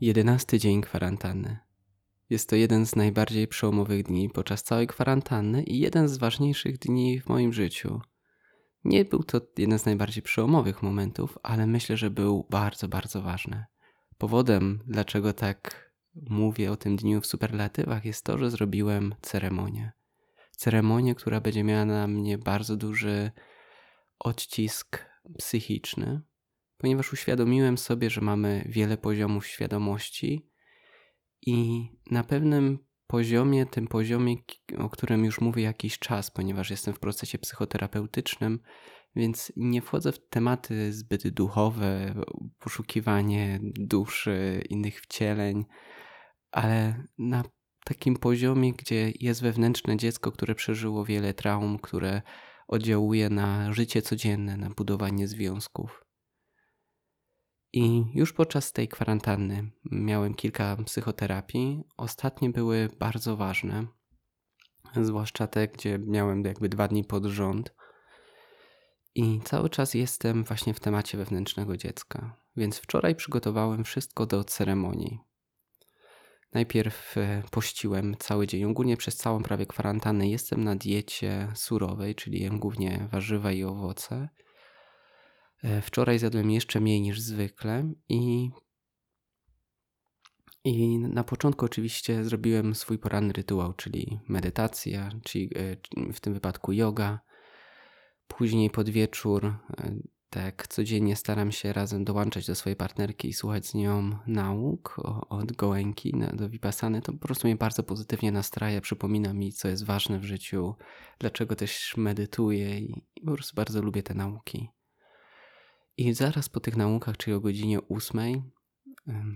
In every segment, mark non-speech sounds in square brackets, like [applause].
Jedenasty dzień kwarantanny. Jest to jeden z najbardziej przełomowych dni podczas całej kwarantanny i jeden z ważniejszych dni w moim życiu. Nie był to jeden z najbardziej przełomowych momentów, ale myślę, że był bardzo, bardzo ważny. Powodem, dlaczego tak mówię o tym dniu w superlatywach, jest to, że zrobiłem ceremonię. Ceremonię, która będzie miała na mnie bardzo duży odcisk psychiczny, ponieważ uświadomiłem sobie, że mamy wiele poziomów świadomości i na pewnym poziomie, tym poziomie, o którym już mówię jakiś czas, ponieważ jestem w procesie psychoterapeutycznym, więc nie wchodzę w tematy zbyt duchowe, poszukiwanie duszy, innych wcieleń, ale na takim poziomie, gdzie jest wewnętrzne dziecko, które przeżyło wiele traum, które oddziałuje na życie codzienne, na budowanie związków. I już podczas tej kwarantanny miałem kilka psychoterapii. Ostatnie były bardzo ważne, zwłaszcza te, gdzie miałem jakby dwa dni pod rząd. I cały czas jestem właśnie w temacie wewnętrznego dziecka. Więc wczoraj przygotowałem wszystko do ceremonii. Najpierw e, pościłem cały dzień. Ogólnie przez całą prawie kwarantannę jestem na diecie surowej, czyli jem głównie warzywa i owoce. E, wczoraj zjadłem jeszcze mniej niż zwykle i i na początku oczywiście zrobiłem swój poranny rytuał, czyli medytacja, czyli e, w tym wypadku yoga. Później pod wieczór, tak codziennie staram się razem dołączać do swojej partnerki i słuchać z nią nauk od gołęki do Vipassany. To po prostu mnie bardzo pozytywnie nastraja, przypomina mi, co jest ważne w życiu, dlaczego też medytuję i po prostu bardzo lubię te nauki. I zaraz po tych naukach, czyli o godzinie ósmej,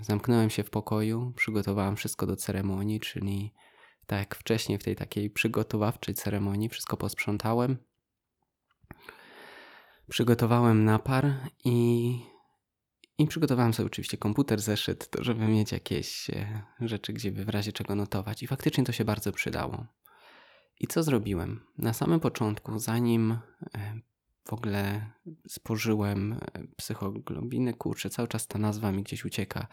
zamknąłem się w pokoju, przygotowałem wszystko do ceremonii, czyli tak jak wcześniej w tej takiej przygotowawczej ceremonii, wszystko posprzątałem. Przygotowałem napar i, i przygotowałem sobie oczywiście komputer, zeszyt, to żeby mieć jakieś e, rzeczy, gdzie w razie czego notować. I faktycznie to się bardzo przydało. I co zrobiłem? Na samym początku, zanim e, w ogóle spożyłem e, psychoglobiny, kurczę, cały czas ta nazwa mi gdzieś ucieka.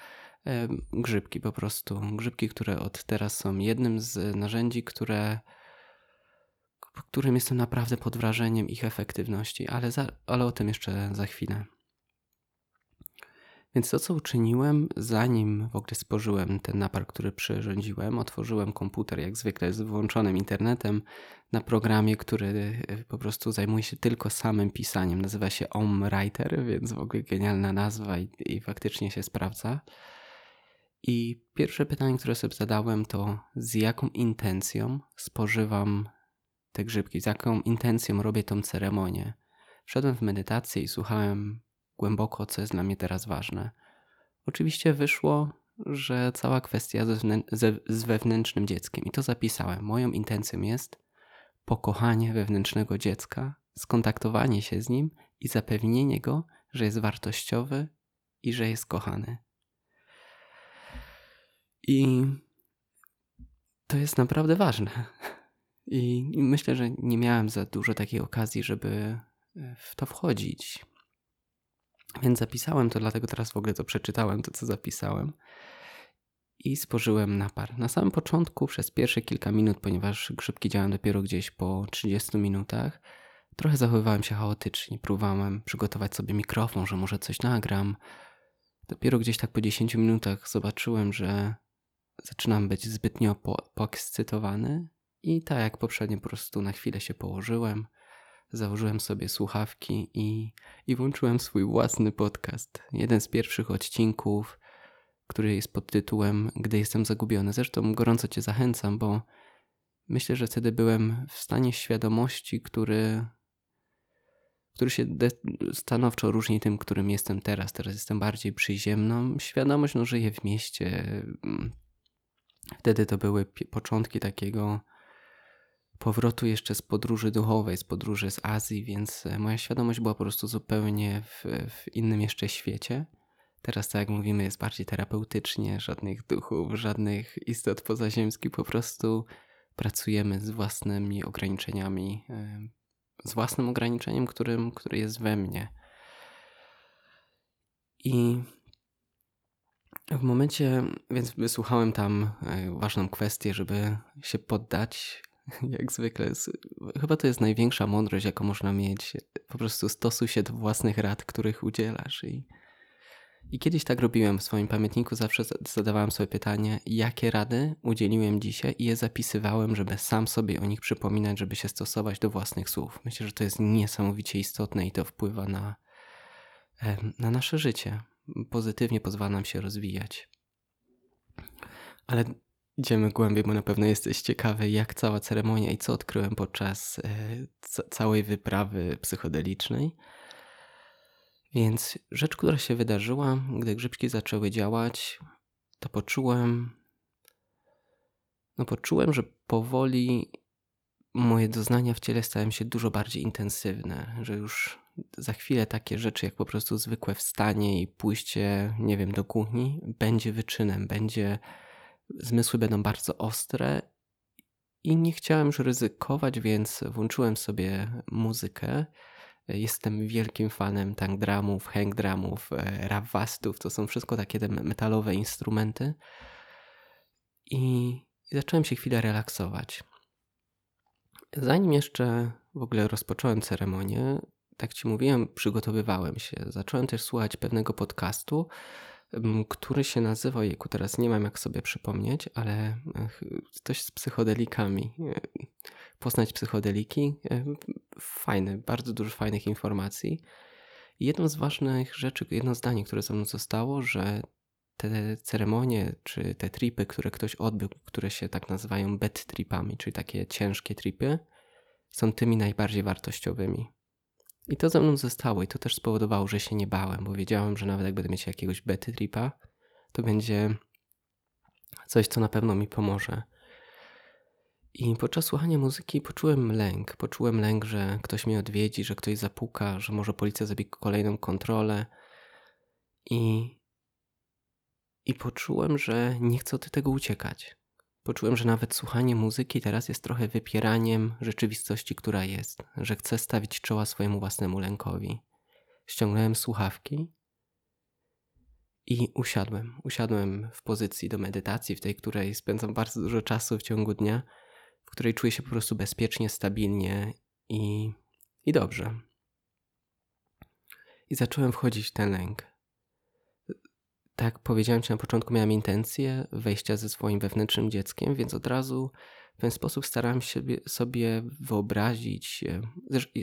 Grzybki po prostu. Grzybki, które od teraz są jednym z narzędzi, które którym jestem naprawdę pod wrażeniem ich efektywności, ale, za, ale o tym jeszcze za chwilę. Więc to, co uczyniłem, zanim w ogóle spożyłem ten napar, który przyrządziłem, otworzyłem komputer jak zwykle z włączonym internetem na programie, który e, po prostu zajmuje się tylko samym pisaniem. Nazywa się Om Writer, więc w ogóle genialna nazwa i, i faktycznie się sprawdza. I pierwsze pytanie, które sobie zadałem, to z jaką intencją spożywam te grzybki, z jaką intencją robię tą ceremonię. Wszedłem w medytację i słuchałem głęboko, co jest dla mnie teraz ważne. Oczywiście wyszło, że cała kwestia z wewnętrznym dzieckiem, i to zapisałem. Moją intencją jest pokochanie wewnętrznego dziecka, skontaktowanie się z nim i zapewnienie go, że jest wartościowy i że jest kochany. I to jest naprawdę ważne. I myślę, że nie miałem za dużo takiej okazji, żeby w to wchodzić. Więc zapisałem to, dlatego teraz w ogóle to przeczytałem, to co zapisałem. I spożyłem napar. Na samym początku, przez pierwsze kilka minut, ponieważ grzybki działają dopiero gdzieś po 30 minutach, trochę zachowywałem się chaotycznie. Próbowałem przygotować sobie mikrofon, że może coś nagram. Dopiero gdzieś tak po 10 minutach zobaczyłem, że zaczynam być zbytnio po poekscytowany. I tak jak poprzednio, po prostu na chwilę się położyłem założyłem sobie słuchawki i, i włączyłem swój własny podcast. Jeden z pierwszych odcinków, który jest pod tytułem Gdy jestem zagubiony. Zresztą gorąco Cię zachęcam, bo myślę, że wtedy byłem w stanie świadomości, który, który się stanowczo różni tym, którym jestem teraz. Teraz jestem bardziej przyziemną. Świadomość, no żyję w mieście. Wtedy to były początki takiego powrotu jeszcze z podróży duchowej, z podróży z Azji, więc e, moja świadomość była po prostu zupełnie w, w innym jeszcze świecie. Teraz, tak jak mówimy, jest bardziej terapeutycznie, żadnych duchów, żadnych istot pozaziemskich, po prostu pracujemy z własnymi ograniczeniami, z własnym ograniczeniem, którym, który jest we mnie. I w momencie, więc wysłuchałem tam e, ważną kwestię, żeby się poddać. [laughs] Jak zwykle, chyba to jest największa mądrość, jaką można mieć. Po prostu stosuj się do własnych rad, których udzielasz. I, i kiedyś tak robiłem w swoim pamiętniku, zawsze zadawałem sobie pytanie, jakie rady udzieliłem dzisiaj, i je zapisywałem, żeby sam sobie o nich przypominać, żeby się stosować do własnych słów. Myślę, że to jest niesamowicie istotne i to wpływa na, na nasze życie pozytywnie pozwala nam się rozwijać. Ale idziemy głębiej, bo na pewno jesteś ciekawy, jak cała ceremonia i co odkryłem podczas e, całej wyprawy psychodelicznej. Więc rzecz, która się wydarzyła, gdy grzybki zaczęły działać, to poczułem, no poczułem, że powoli moje doznania w ciele stają się dużo bardziej intensywne, że już za chwilę takie rzeczy jak po prostu zwykłe wstanie i pójście, nie wiem, do kuchni będzie wyczynem, będzie zmysły będą bardzo ostre i nie chciałem już ryzykować, więc włączyłem sobie muzykę. Jestem wielkim fanem tank dramów, hang dramów, e, rawastów, to są wszystko takie metalowe instrumenty. I, I zacząłem się chwilę relaksować. Zanim jeszcze w ogóle rozpocząłem ceremonię, tak ci mówiłem, przygotowywałem się. Zacząłem też słuchać pewnego podcastu, który się nazywa, jejku, teraz nie mam jak sobie przypomnieć, ale coś z psychodelikami. E, poznać psychodeliki. E, fajne, bardzo dużo fajnych informacji. Jedną z ważnych rzeczy, jedno zdanie, które ze mną zostało, że te ceremonie, czy te tripy, które ktoś odbył, które się tak nazywają bed tripami, czyli takie ciężkie tripy, są tymi najbardziej wartościowymi. I to ze mną zostało i to też spowodowało, że się nie bałem, bo wiedziałem, że nawet jak będę mieć jakiegoś bety tripa, to będzie coś, co na pewno mi pomoże. I podczas słuchania muzyki poczułem lęk. Poczułem lęk, że ktoś mnie odwiedzi, że ktoś zapuka, że może policja zrobi kolejną kontrolę. I, i poczułem, że nie chcę od tego uciekać. Poczułem, że nawet słuchanie muzyki teraz jest trochę wypieraniem rzeczywistości, która jest, że chcę stawić czoła swojemu własnemu lękowi. Ściągnąłem słuchawki i usiadłem. Usiadłem w pozycji do medytacji, w tej, której spędzam bardzo dużo czasu w ciągu dnia, w której czuję się po prostu bezpiecznie, stabilnie i, i dobrze. I zacząłem wchodzić w ten lęk tak powiedziałem Ci na początku, miałem intencję wejścia ze swoim wewnętrznym dzieckiem, więc od razu w ten sposób starałem się sobie wyobrazić.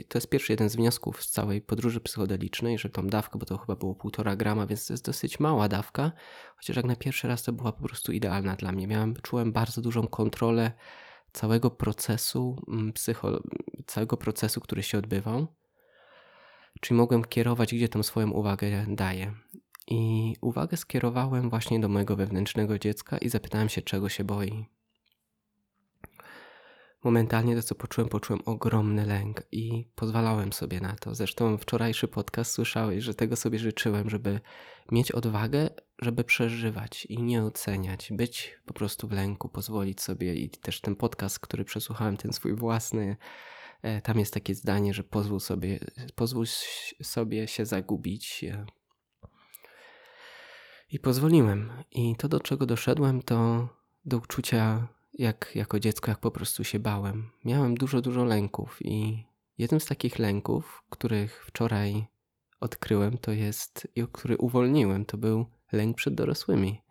To jest pierwszy jeden z wniosków z całej podróży psychodelicznej, że tą dawkę, bo to chyba było półtora grama, więc to jest dosyć mała dawka, chociaż jak na pierwszy raz to była po prostu idealna dla mnie. Miałem, czułem bardzo dużą kontrolę całego procesu mm, psycho, całego procesu, który się odbywał. Czyli mogłem kierować, gdzie tą swoją uwagę daję. I uwagę skierowałem właśnie do mojego wewnętrznego dziecka i zapytałem się, czego się boi. Momentalnie to, co poczułem, poczułem ogromny lęk i pozwalałem sobie na to. Zresztą wczorajszy podcast słyszałeś, że tego sobie życzyłem, żeby mieć odwagę, żeby przeżywać i nie oceniać, być po prostu w lęku, pozwolić sobie i też ten podcast, który przesłuchałem, ten swój własny, e, tam jest takie zdanie, że pozwól sobie, pozwól sobie się zagubić, e, i pozwoliłem. I to, do czego doszedłem, to do uczucia, jak jako dziecko, jak po prostu się bałem. Miałem dużo, dużo lęków, i jednym z takich lęków, których wczoraj odkryłem, to jest, i który uwolniłem, to był lęk przed dorosłymi.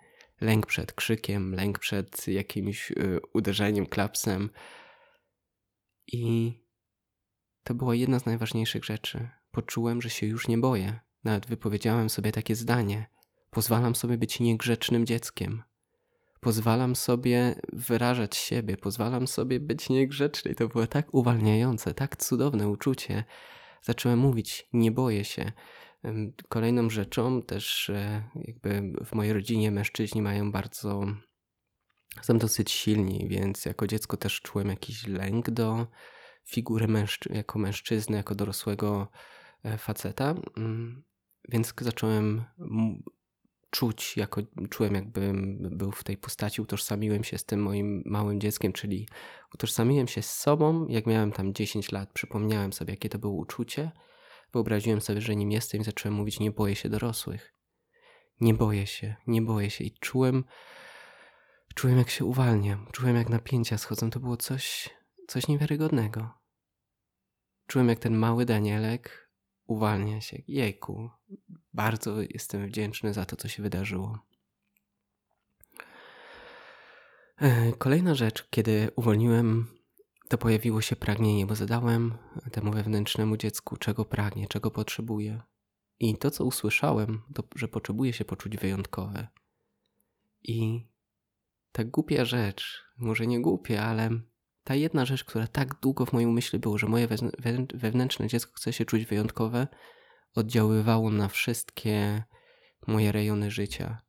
Lęk przed krzykiem, lęk przed jakimś y, uderzeniem, klapsem. I to była jedna z najważniejszych rzeczy. Poczułem, że się już nie boję. Nawet wypowiedziałem sobie takie zdanie. Pozwalam sobie być niegrzecznym dzieckiem. Pozwalam sobie wyrażać siebie, pozwalam sobie być niegrzeczny. To było tak uwalniające, tak cudowne uczucie. Zacząłem mówić, nie boję się. Kolejną rzeczą też e, jakby w mojej rodzinie mężczyźni mają bardzo są dosyć silni, więc jako dziecko też czułem jakiś lęk do figury mężczy jako mężczyzny, jako dorosłego e, faceta. Mm, więc zacząłem czuć, jako czułem jakbym był w tej postaci, utożsamiłem się z tym moim małym dzieckiem, czyli utożsamiłem się z sobą, jak miałem tam 10 lat, przypomniałem sobie, jakie to było uczucie, wyobraziłem sobie, że nim jestem i zacząłem mówić, nie boję się dorosłych. Nie boję się, nie boję się i czułem, czułem jak się uwalniam, czułem jak napięcia schodzą, to było coś, coś niewiarygodnego. Czułem jak ten mały Danielek uwalnia się. Jejku, bardzo jestem wdzięczny za to, co się wydarzyło. E, kolejna rzecz, kiedy uwolniłem, to pojawiło się pragnienie, bo zadałem temu wewnętrznemu dziecku, czego pragnie, czego potrzebuje. I to, co usłyszałem, to, że potrzebuje się poczuć wyjątkowe. I ta głupia rzecz, może nie głupia, ale ta jedna rzecz, która tak długo w moim umyśle było, że moje wewnętrzne dziecko chce się czuć wyjątkowe, oddziaływało na wszystkie moje rejony życia.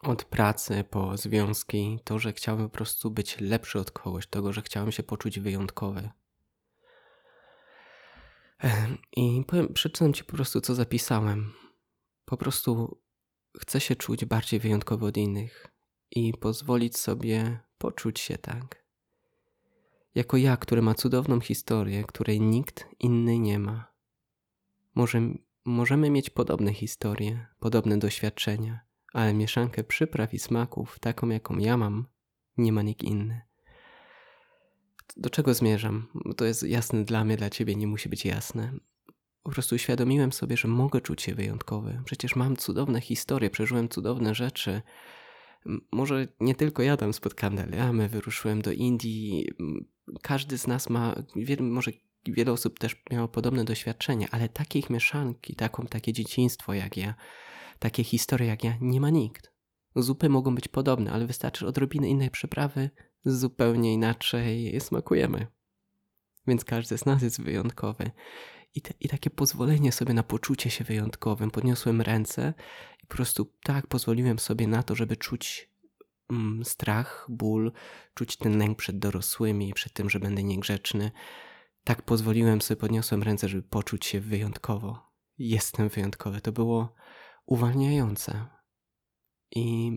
Od pracy po związki, to, że chciałem po prostu być lepszy od kogoś, tego, że chciałem się poczuć wyjątkowy. I powiem, przeczytam Ci po prostu, co zapisałem. Po prostu chcę się czuć bardziej wyjątkowy od innych i pozwolić sobie poczuć się tak. Jako ja, który ma cudowną historię, której nikt inny nie ma. Może, możemy mieć podobne historie, podobne doświadczenia, ale mieszankę przypraw i smaków, taką jaką ja mam, nie ma nikt inny. Do czego zmierzam? To jest jasne dla mnie, dla ciebie nie musi być jasne. Po prostu uświadomiłem sobie, że mogę czuć się wyjątkowy. Przecież mam cudowne historie, przeżyłem cudowne rzeczy, może nie tylko ja tam spotkałem Daliamy, wyruszyłem do Indii. Każdy z nas ma, może wiele osób też miało podobne doświadczenia, ale takich mieszanki, taką, takie dzieciństwo jak ja, takie historie jak ja, nie ma nikt. Zupy mogą być podobne, ale wystarczy odrobiny innej przyprawy, zupełnie inaczej smakujemy. Więc każdy z nas jest wyjątkowy. I, te, I takie pozwolenie sobie na poczucie się wyjątkowym. Podniosłem ręce i po prostu tak pozwoliłem sobie na to, żeby czuć mm, strach, ból, czuć ten lęk przed dorosłymi, przed tym, że będę niegrzeczny. Tak pozwoliłem sobie, podniosłem ręce, żeby poczuć się wyjątkowo. Jestem wyjątkowy. To było uwalniające. I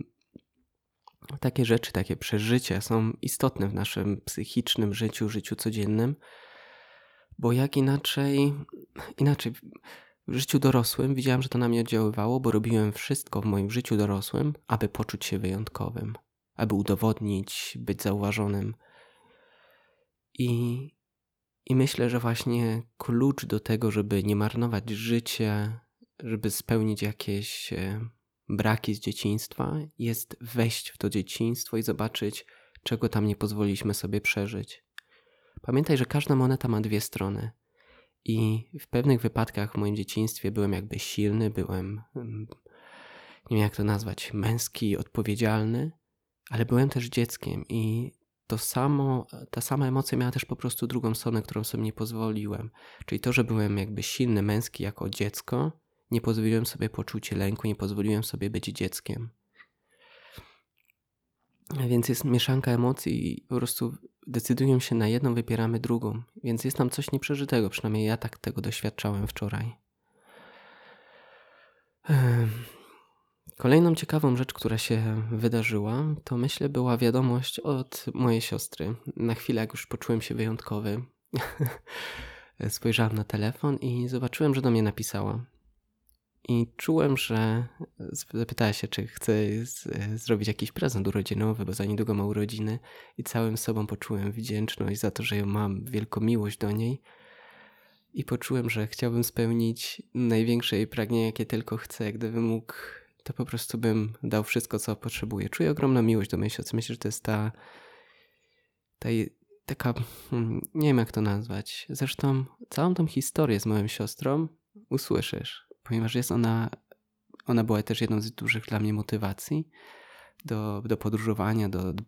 takie rzeczy, takie przeżycia są istotne w naszym psychicznym życiu, życiu codziennym bo jak inaczej, inaczej w życiu dorosłym widziałem, że to na mnie oddziaływało, bo robiłem wszystko w moim życiu dorosłym, aby poczuć się wyjątkowym, aby udowodnić, być zauważonym. I, i myślę, że właśnie klucz do tego, żeby nie marnować życia, żeby spełnić jakieś e, braki z dzieciństwa, jest wejść w to dzieciństwo i zobaczyć, czego tam nie pozwoliliśmy sobie przeżyć. Pamiętaj, że każda moneta ma dwie strony. I w pewnych wypadkach w moim dzieciństwie byłem jakby silny, byłem, mm, nie wiem jak to nazwać, męski, odpowiedzialny, ale byłem też dzieckiem i to samo, ta sama emocja miała też po prostu drugą stronę, którą sobie nie pozwoliłem. Czyli to, że byłem jakby silny, męski jako dziecko, nie pozwoliłem sobie poczuć lęku, nie pozwoliłem sobie być dzieckiem. Więc jest mieszanka emocji i po prostu decydują się na jedną, wybieramy drugą. Więc jest tam coś nieprzeżytego, przynajmniej ja tak tego doświadczałem wczoraj. Kolejną ciekawą rzecz, która się wydarzyła, to myślę była wiadomość od mojej siostry. Na chwilę, jak już poczułem się wyjątkowy, [laughs] spojrzałem na telefon i zobaczyłem, że do mnie napisała. I czułem, że zapytała się, czy chce zrobić jakiś prezent urodzinowy, bo za niedługo ma urodziny i całym sobą poczułem wdzięczność za to, że ją mam, wielką miłość do niej. I poczułem, że chciałbym spełnić największe jej pragnienie, jakie tylko chcę. Gdybym mógł, to po prostu bym dał wszystko, co potrzebuję. Czuję ogromną miłość do mojej siostry. Myślę, że to jest ta, ta taka, hmm, nie wiem jak to nazwać. Zresztą całą tą historię z moją siostrą usłyszysz ponieważ jest ona, ona była też jedną z dużych dla mnie motywacji do, do podróżowania, do, do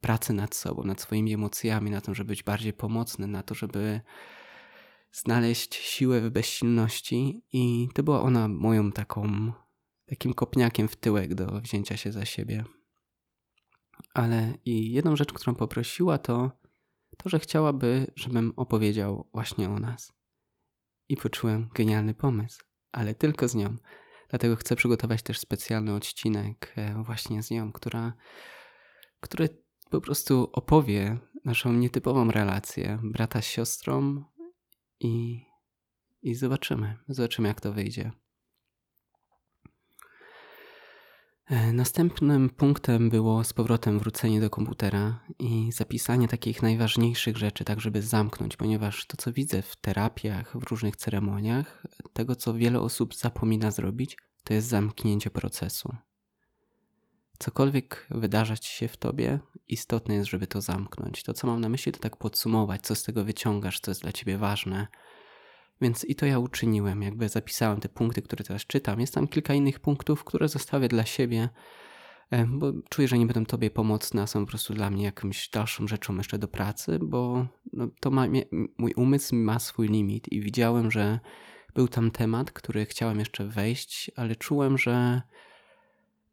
pracy nad sobą, nad swoimi emocjami, na to, żeby być bardziej pomocny, na to, żeby znaleźć siłę w bezsilności i to była ona moją taką, takim kopniakiem w tyłek do wzięcia się za siebie. Ale i jedną rzecz, którą poprosiła, to to, że chciałaby, żebym opowiedział właśnie o nas. I poczułem genialny pomysł ale tylko z nią. Dlatego chcę przygotować też specjalny odcinek e, właśnie z nią, która, który po prostu opowie naszą nietypową relację brata z siostrą i, i zobaczymy, zobaczymy jak to wyjdzie. Następnym punktem było z powrotem wrócenie do komputera i zapisanie takich najważniejszych rzeczy, tak żeby zamknąć, ponieważ to, co widzę w terapiach, w różnych ceremoniach, tego, co wiele osób zapomina zrobić, to jest zamknięcie procesu. Cokolwiek wydarzać się w tobie, istotne jest, żeby to zamknąć. To, co mam na myśli, to tak podsumować, co z tego wyciągasz, co jest dla ciebie ważne, więc i to ja uczyniłem, jakby zapisałem te punkty, które teraz czytam. Jest tam kilka innych punktów, które zostawię dla siebie, e, bo czuję, że nie będą Tobie pomocne, a są po prostu dla mnie jakąś dalszą rzeczą jeszcze do pracy, bo no, to ma, mój umysł ma swój limit i widziałem, że był tam temat, który chciałem jeszcze wejść, ale czułem, że,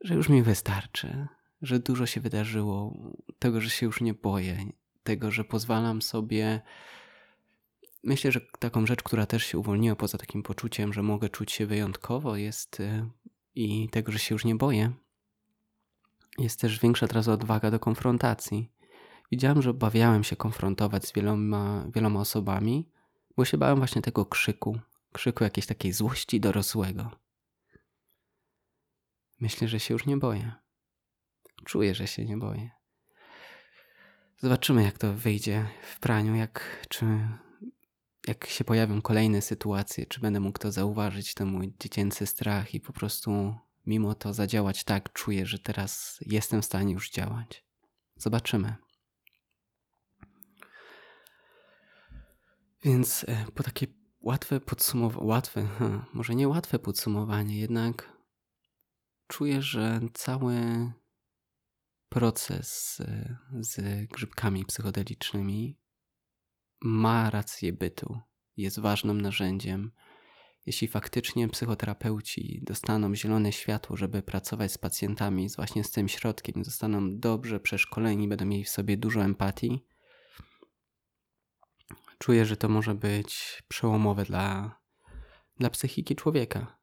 że już mi wystarczy, że dużo się wydarzyło, tego, że się już nie boję, tego, że pozwalam sobie Myślę, że taką rzecz, która też się uwolniła poza takim poczuciem, że mogę czuć się wyjątkowo, jest y, i tego, że się już nie boję, jest też większa teraz odwaga do konfrontacji. Widziałem, że obawiałem się konfrontować z wieloma, wieloma osobami, bo się bałem właśnie tego krzyku, krzyku jakiejś takiej złości dorosłego. Myślę, że się już nie boję. Czuję, że się nie boję. Zobaczymy, jak to wyjdzie w praniu, jak czy jak się pojawią kolejne sytuacje, czy będę mógł to zauważyć, ten mój dziecięcy strach i po prostu mimo to zadziałać tak, czuję, że teraz jestem w stanie już działać. Zobaczymy. Więc e, po takie łatwe podsumowanie, łatwe, może nie łatwe podsumowanie, jednak czuję, że cały proces e, z grzybkami psychodelicznymi ma rację bytu, jest ważnym narzędziem. Jeśli faktycznie psychoterapeuci dostaną zielone światło, żeby pracować z pacjentami z właśnie z tym środkiem, zostaną dobrze przeszkoleni, będą mieli w sobie dużo empatii, czuję, że to może być przełomowe dla, dla psychiki człowieka.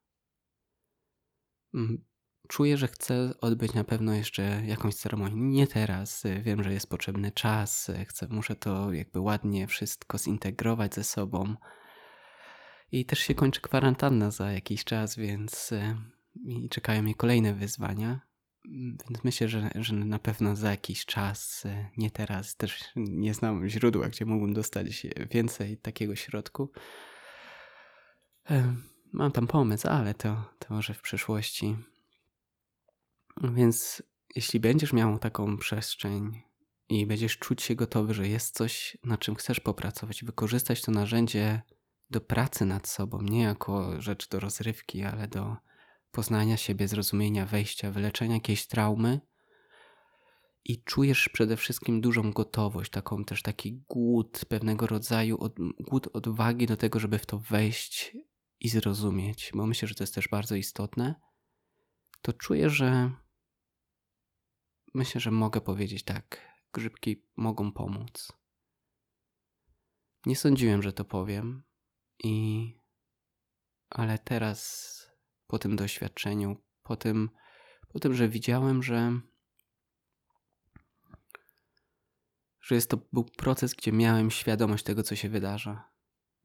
Mm, czuję, że chcę odbyć na pewno jeszcze jakąś ceremonię. Nie teraz, wiem, że jest potrzebny czas, chcę, muszę to jakby ładnie wszystko zintegrować ze sobą. I też się kończy kwarantanna za jakiś czas, więc i czekają mnie kolejne wyzwania. Więc myślę, że, że na pewno za jakiś czas, nie teraz, też nie znam źródła, gdzie mógłbym dostać więcej takiego środku. Mam tam pomysł, ale to, to może w przyszłości. Więc jeśli będziesz miał taką przestrzeń i będziesz czuć się gotowy, że jest coś, na czym chcesz popracować, wykorzystać to narzędzie do pracy nad sobą, nie jako rzecz do rozrywki, ale do poznania siebie, zrozumienia, wejścia, wyleczenia jakiejś traumy, i czujesz przede wszystkim dużą gotowość, taką też taki głód pewnego rodzaju, od, głód odwagi do tego, żeby w to wejść i zrozumieć, bo myślę, że to jest też bardzo istotne, to czuję, że myślę, że mogę powiedzieć tak. Grzybki mogą pomóc. Nie sądziłem, że to powiem, i ale teraz po tym doświadczeniu, po tym, po tym, że widziałem, że że jest to był proces, gdzie miałem świadomość tego, co się wydarza.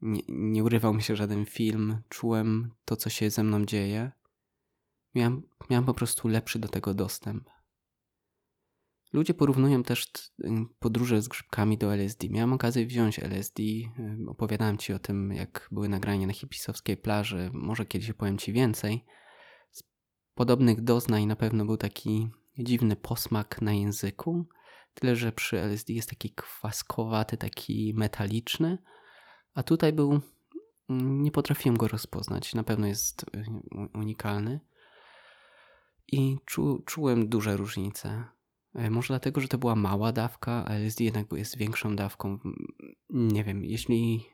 Nie, nie urywał mi się żaden film, czułem to, co się ze mną dzieje. Miałem, po prostu lepszy do tego dostęp. Ludzie porównują też podróże z grzybkami do LSD. Miałem okazję wziąć LSD, opowiadałem ci o tym, jak były nagrania na hipisowskiej plaży. Może kiedyś opowiem ci więcej. Z podobnych doznań na pewno był taki dziwny posmak na języku. Tyle, że przy LSD jest taki kwaskowaty, taki metaliczny, a tutaj był. Nie potrafiłem go rozpoznać. Na pewno jest y, unikalny. I czu, czułem duże różnice. E, może dlatego, że to była mała dawka, a LSD jednak jest większą dawką. Nie wiem, jeśli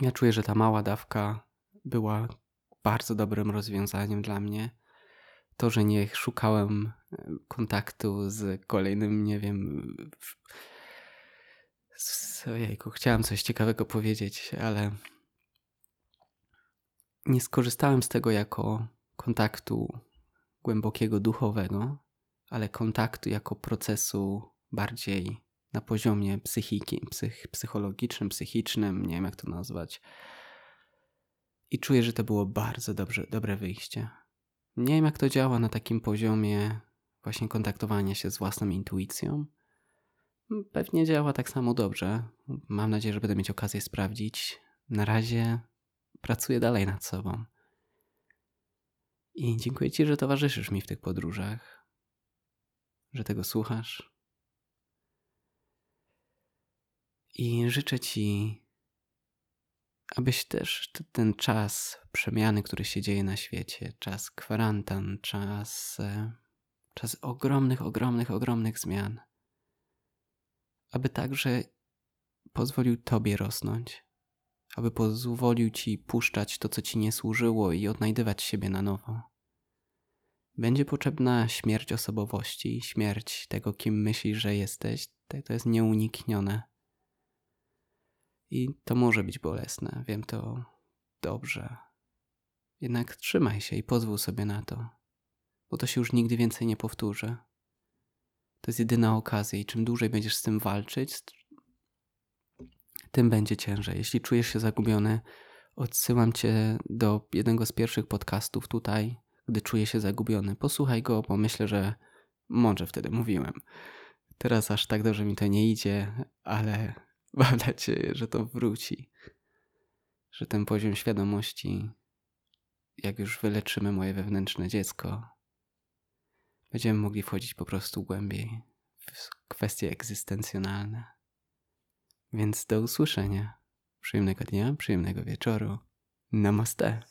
ja czuję, że ta mała dawka była bardzo dobrym rozwiązaniem dla mnie. To, że nie szukałem e, kontaktu z kolejnym, nie wiem. Ojejku, chciałem coś ciekawego powiedzieć, ale nie skorzystałem z tego jako kontaktu głębokiego duchowego, ale kontaktu jako procesu bardziej na poziomie psychiki, psych, psychologicznym, psychicznym, nie wiem jak to nazwać. I czuję, że to było bardzo dobrze, dobre wyjście. Nie wiem, jak to działa na takim poziomie właśnie kontaktowania się z własną intuicją. Pewnie działa tak samo dobrze. Mam nadzieję, że będę mieć okazję sprawdzić. Na razie pracuję dalej nad sobą. I dziękuję Ci, że towarzyszysz mi w tych podróżach, że tego słuchasz. I życzę Ci, abyś też ten czas przemiany, który się dzieje na świecie, czas kwarantan, czas, e, czas ogromnych, ogromnych, ogromnych zmian, aby także pozwolił Tobie rosnąć, aby pozwolił Ci puszczać to, co Ci nie służyło i odnajdywać siebie na nowo. Będzie potrzebna śmierć osobowości, śmierć tego, kim myślisz, że jesteś. To jest nieuniknione. I to może być bolesne, wiem to dobrze. Jednak trzymaj się i pozwól sobie na to, bo to się już nigdy więcej nie powtórzy. To jest jedyna okazja i czym dłużej będziesz z tym walczyć, tym będzie ciężej. Jeśli czujesz się zagubiony, odsyłam cię do jednego z pierwszych podcastów tutaj, gdy czuję się zagubiony. Posłuchaj go, bo myślę, że mądrze wtedy mówiłem. Teraz aż tak dobrze mi to nie idzie, ale [laughs] mam nadzieję, że to wróci. Że ten poziom świadomości, jak już wyleczymy moje wewnętrzne dziecko, będziemy mogli wchodzić po prostu głębiej w kwestie egzystencjonalne. Więc do usłyszenia. Przyjemnego dnia, przyjemnego wieczoru. Namaste.